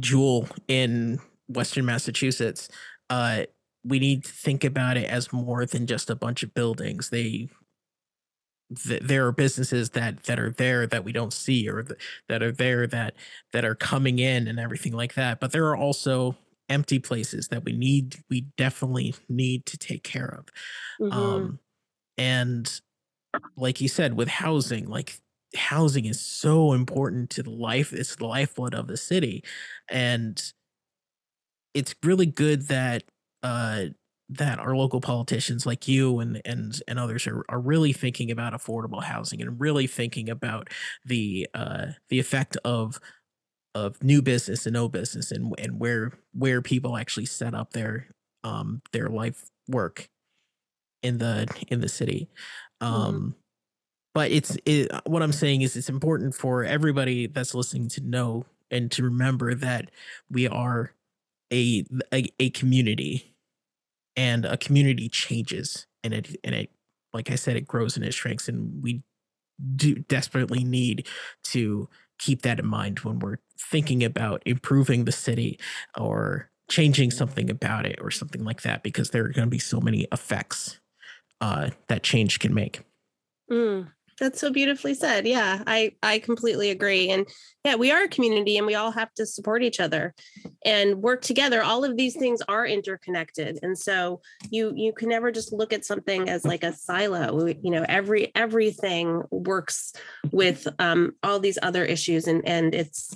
jewel in Western Massachusetts, uh, we need to think about it as more than just a bunch of buildings. They th- there are businesses that that are there that we don't see or th- that are there that that are coming in and everything like that but there are also empty places that we need we definitely need to take care of mm-hmm. um and like you said with housing like housing is so important to the life it's the lifeblood of the city and it's really good that uh that our local politicians like you and and and others are, are really thinking about affordable housing and really thinking about the uh the effect of of new business and no business and and where where people actually set up their um their life work in the in the city mm-hmm. um mm-hmm. but it's it, what I'm saying is it's important for everybody that's listening to know and to remember that we are a a, a community and a community changes and it and it like I said it grows and it shrinks, and we do desperately need to keep that in mind when we're thinking about improving the city or changing something about it or something like that because there are going to be so many effects uh, that change can make. Mm. That's so beautifully said. Yeah, I I completely agree. And yeah, we are a community and we all have to support each other and work together. All of these things are interconnected. And so you you can never just look at something as like a silo. You know, every everything works with um all these other issues and and it's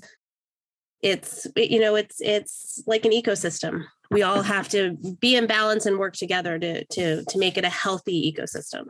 it's you know it's it's like an ecosystem we all have to be in balance and work together to to to make it a healthy ecosystem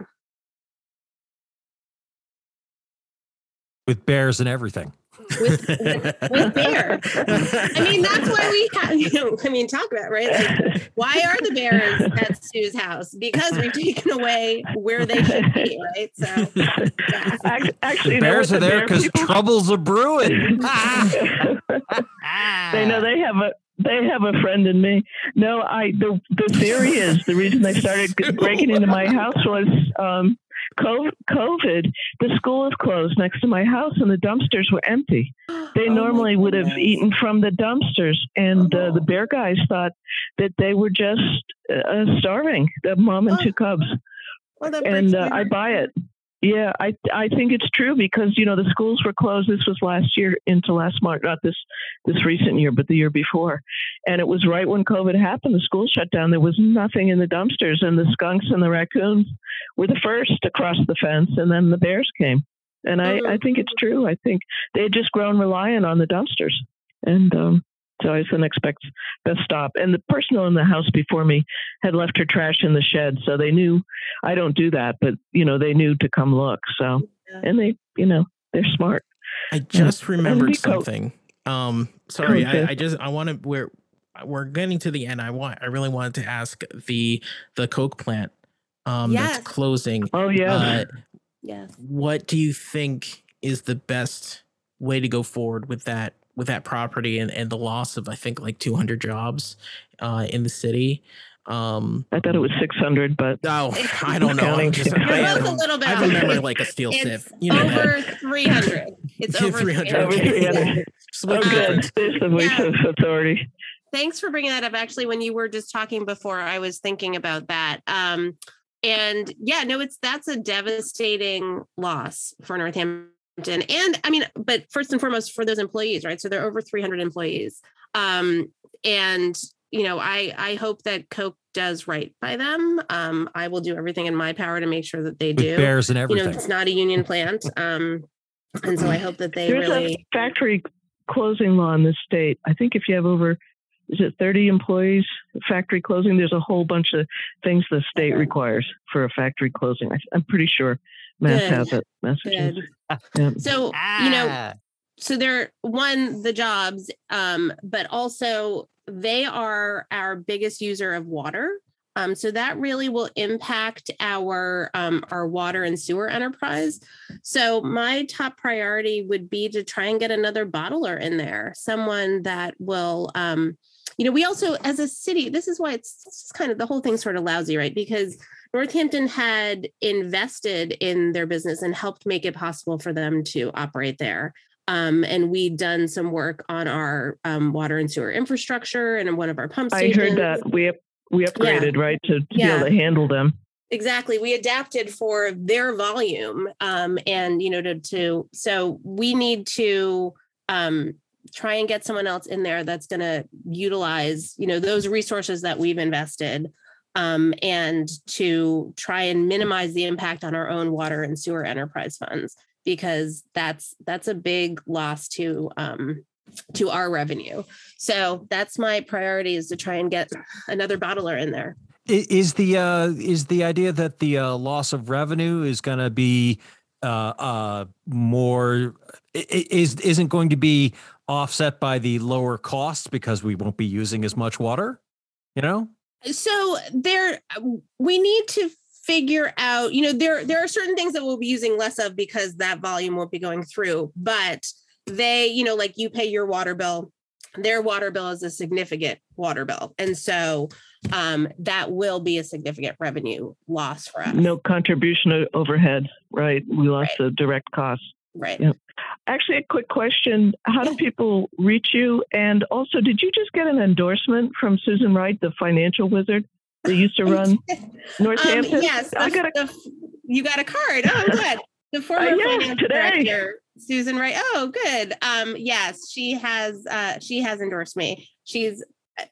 with bears and everything. With, with, with bear. I mean, that's why we have, you know, I mean, talk about, right? Like, why are the bears at Sue's house? Because we've taken away where they should be, right? So, yeah. actually, the bears are there because people... troubles are brewing. they know they have a they have a friend in me. No, I the the theory is the reason they started breaking into my house was um, COVID, the school is closed next to my house, and the dumpsters were empty. They oh normally would have eaten from the dumpsters, and uh, the bear guys thought that they were just uh, starving. The mom and two cubs, well, and uh, I buy it. Yeah, I I think it's true because you know the schools were closed. This was last year into last March, not this this recent year, but the year before, and it was right when COVID happened. The school shut down. There was nothing in the dumpsters, and the skunks and the raccoons were the first to cross the fence, and then the bears came. And I I think it's true. I think they had just grown reliant on the dumpsters, and um, so I was the next best, best stop. And the person in the house before me had left her trash in the shed. So they knew I don't do that, but, you know, they knew to come look. So, and they, you know, they're smart. I just remembered something. Um, sorry, I, I just, I want to, we're, we're getting to the end. I want, I really wanted to ask the, the Coke plant, um, yes. that's closing. Oh, yeah. Uh, yes. What do you think is the best way to go forward with that with that property and, and the loss of I think like 200 jobs uh, in the city. Um, I thought it was 600, but oh, I don't know. I'm just, I, have, a little bit I remember like a steel it's sieve. You know over that. 300. It's over 300. 300. Okay. okay. There's the voice yeah. of authority. Thanks for bringing that up. Actually, when you were just talking before, I was thinking about that. Um, and yeah, no, it's that's a devastating loss for Northampton and i mean but first and foremost for those employees right? So there are over 300 employees. Um and you know i i hope that coke does right by them. Um i will do everything in my power to make sure that they do. With bears and everything you know it's not a union plant um and so i hope that they There's really a factory closing law in the state. I think if you have over is it 30 employees factory closing there's a whole bunch of things the state requires for a factory closing. I'm pretty sure mass Good. has it. Massachusetts. Yeah. So, ah. you know, ah. so they're one, the jobs, um, but also they are our biggest user of water. Um, so that really will impact our um, our water and sewer enterprise. So my top priority would be to try and get another bottler in there, someone that will, um, you know, we also as a city. This is why it's, it's kind of the whole thing sort of lousy, right? Because Northampton had invested in their business and helped make it possible for them to operate there. Um, and we'd done some work on our um, water and sewer infrastructure and one of our pump stations. I heard that we we upgraded yeah. right to, to yeah. be able to handle them. Exactly, we adapted for their volume, um, and you know to to so we need to um, try and get someone else in there that's going to utilize you know those resources that we've invested um, and to try and minimize the impact on our own water and sewer enterprise funds because that's that's a big loss to um, to our revenue. So that's my priority is to try and get another bottler in there. Is the uh, is the idea that the uh, loss of revenue is going to be uh, uh, more is isn't going to be offset by the lower costs because we won't be using as much water? You know, so there we need to figure out, you know, there there are certain things that we'll be using less of because that volume won't be going through, but they, you know, like you pay your water bill, their water bill is a significant water bill. And so um, that will be a significant revenue loss for us. No contribution overhead, right? We lost right. the direct cost. Right. Yeah. Actually, a quick question. How do people reach you? And also, did you just get an endorsement from Susan Wright, the financial wizard that used to run Northampton? Um, yes. I got a, the, you got a card. Oh, good. The former uh, yes, finance today. director, Susan Wright. Oh, good. Um, yes, she has uh, she has endorsed me. She's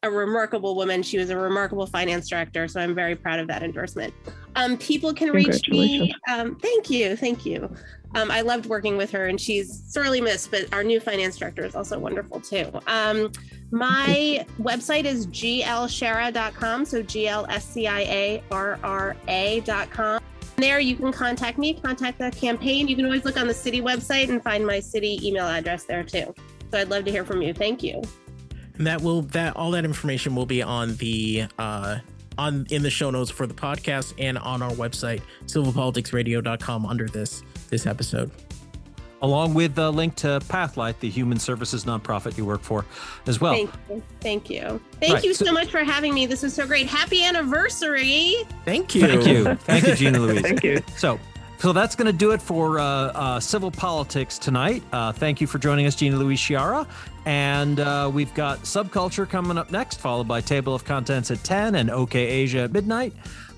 a remarkable woman. She was a remarkable finance director. So I'm very proud of that endorsement. Um, people can reach me. Um, thank you. Thank you. Um, I loved working with her and she's sorely missed, but our new finance director is also wonderful too. Um, my website is glsciarra.com. So G L S C I A R R A.com. There you can contact me, contact the campaign. You can always look on the city website and find my city email address there too. So I'd love to hear from you. Thank you. And that will that all that information will be on the uh on in the show notes for the podcast and on our website civilpoliticsradio.com under this this episode along with the link to Pathlight, the human services nonprofit you work for, as well. Thank you. Thank you. Thank right. you so, so, much for having me. This was so great. Happy anniversary. Thank you. Thank you. Thank you, Gina Louise. Thank you. So, so that's going to do it for uh, uh, Civil Politics tonight. Uh, thank you for joining us, Gina Louise Sciarra. And uh, we've got Subculture coming up next, followed by Table of Contents at 10 and OK Asia at midnight.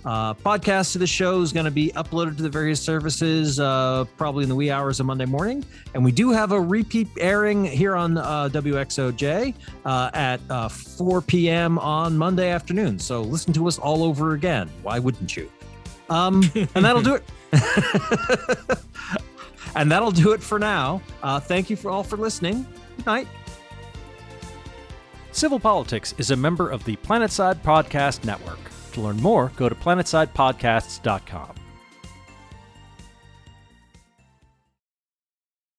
Uh, podcast of the show is going to be uploaded to the various services uh, probably in the wee hours of Monday morning. And we do have a repeat airing here on uh, WXOJ uh, at uh, 4 p.m. on Monday afternoon. So listen to us all over again. Why wouldn't you? Um, and that'll do it. and that'll do it for now. Uh, thank you for all for listening. Good night. Civil Politics is a member of the Planetside Podcast Network. To learn more, go to planetsidepodcasts.com.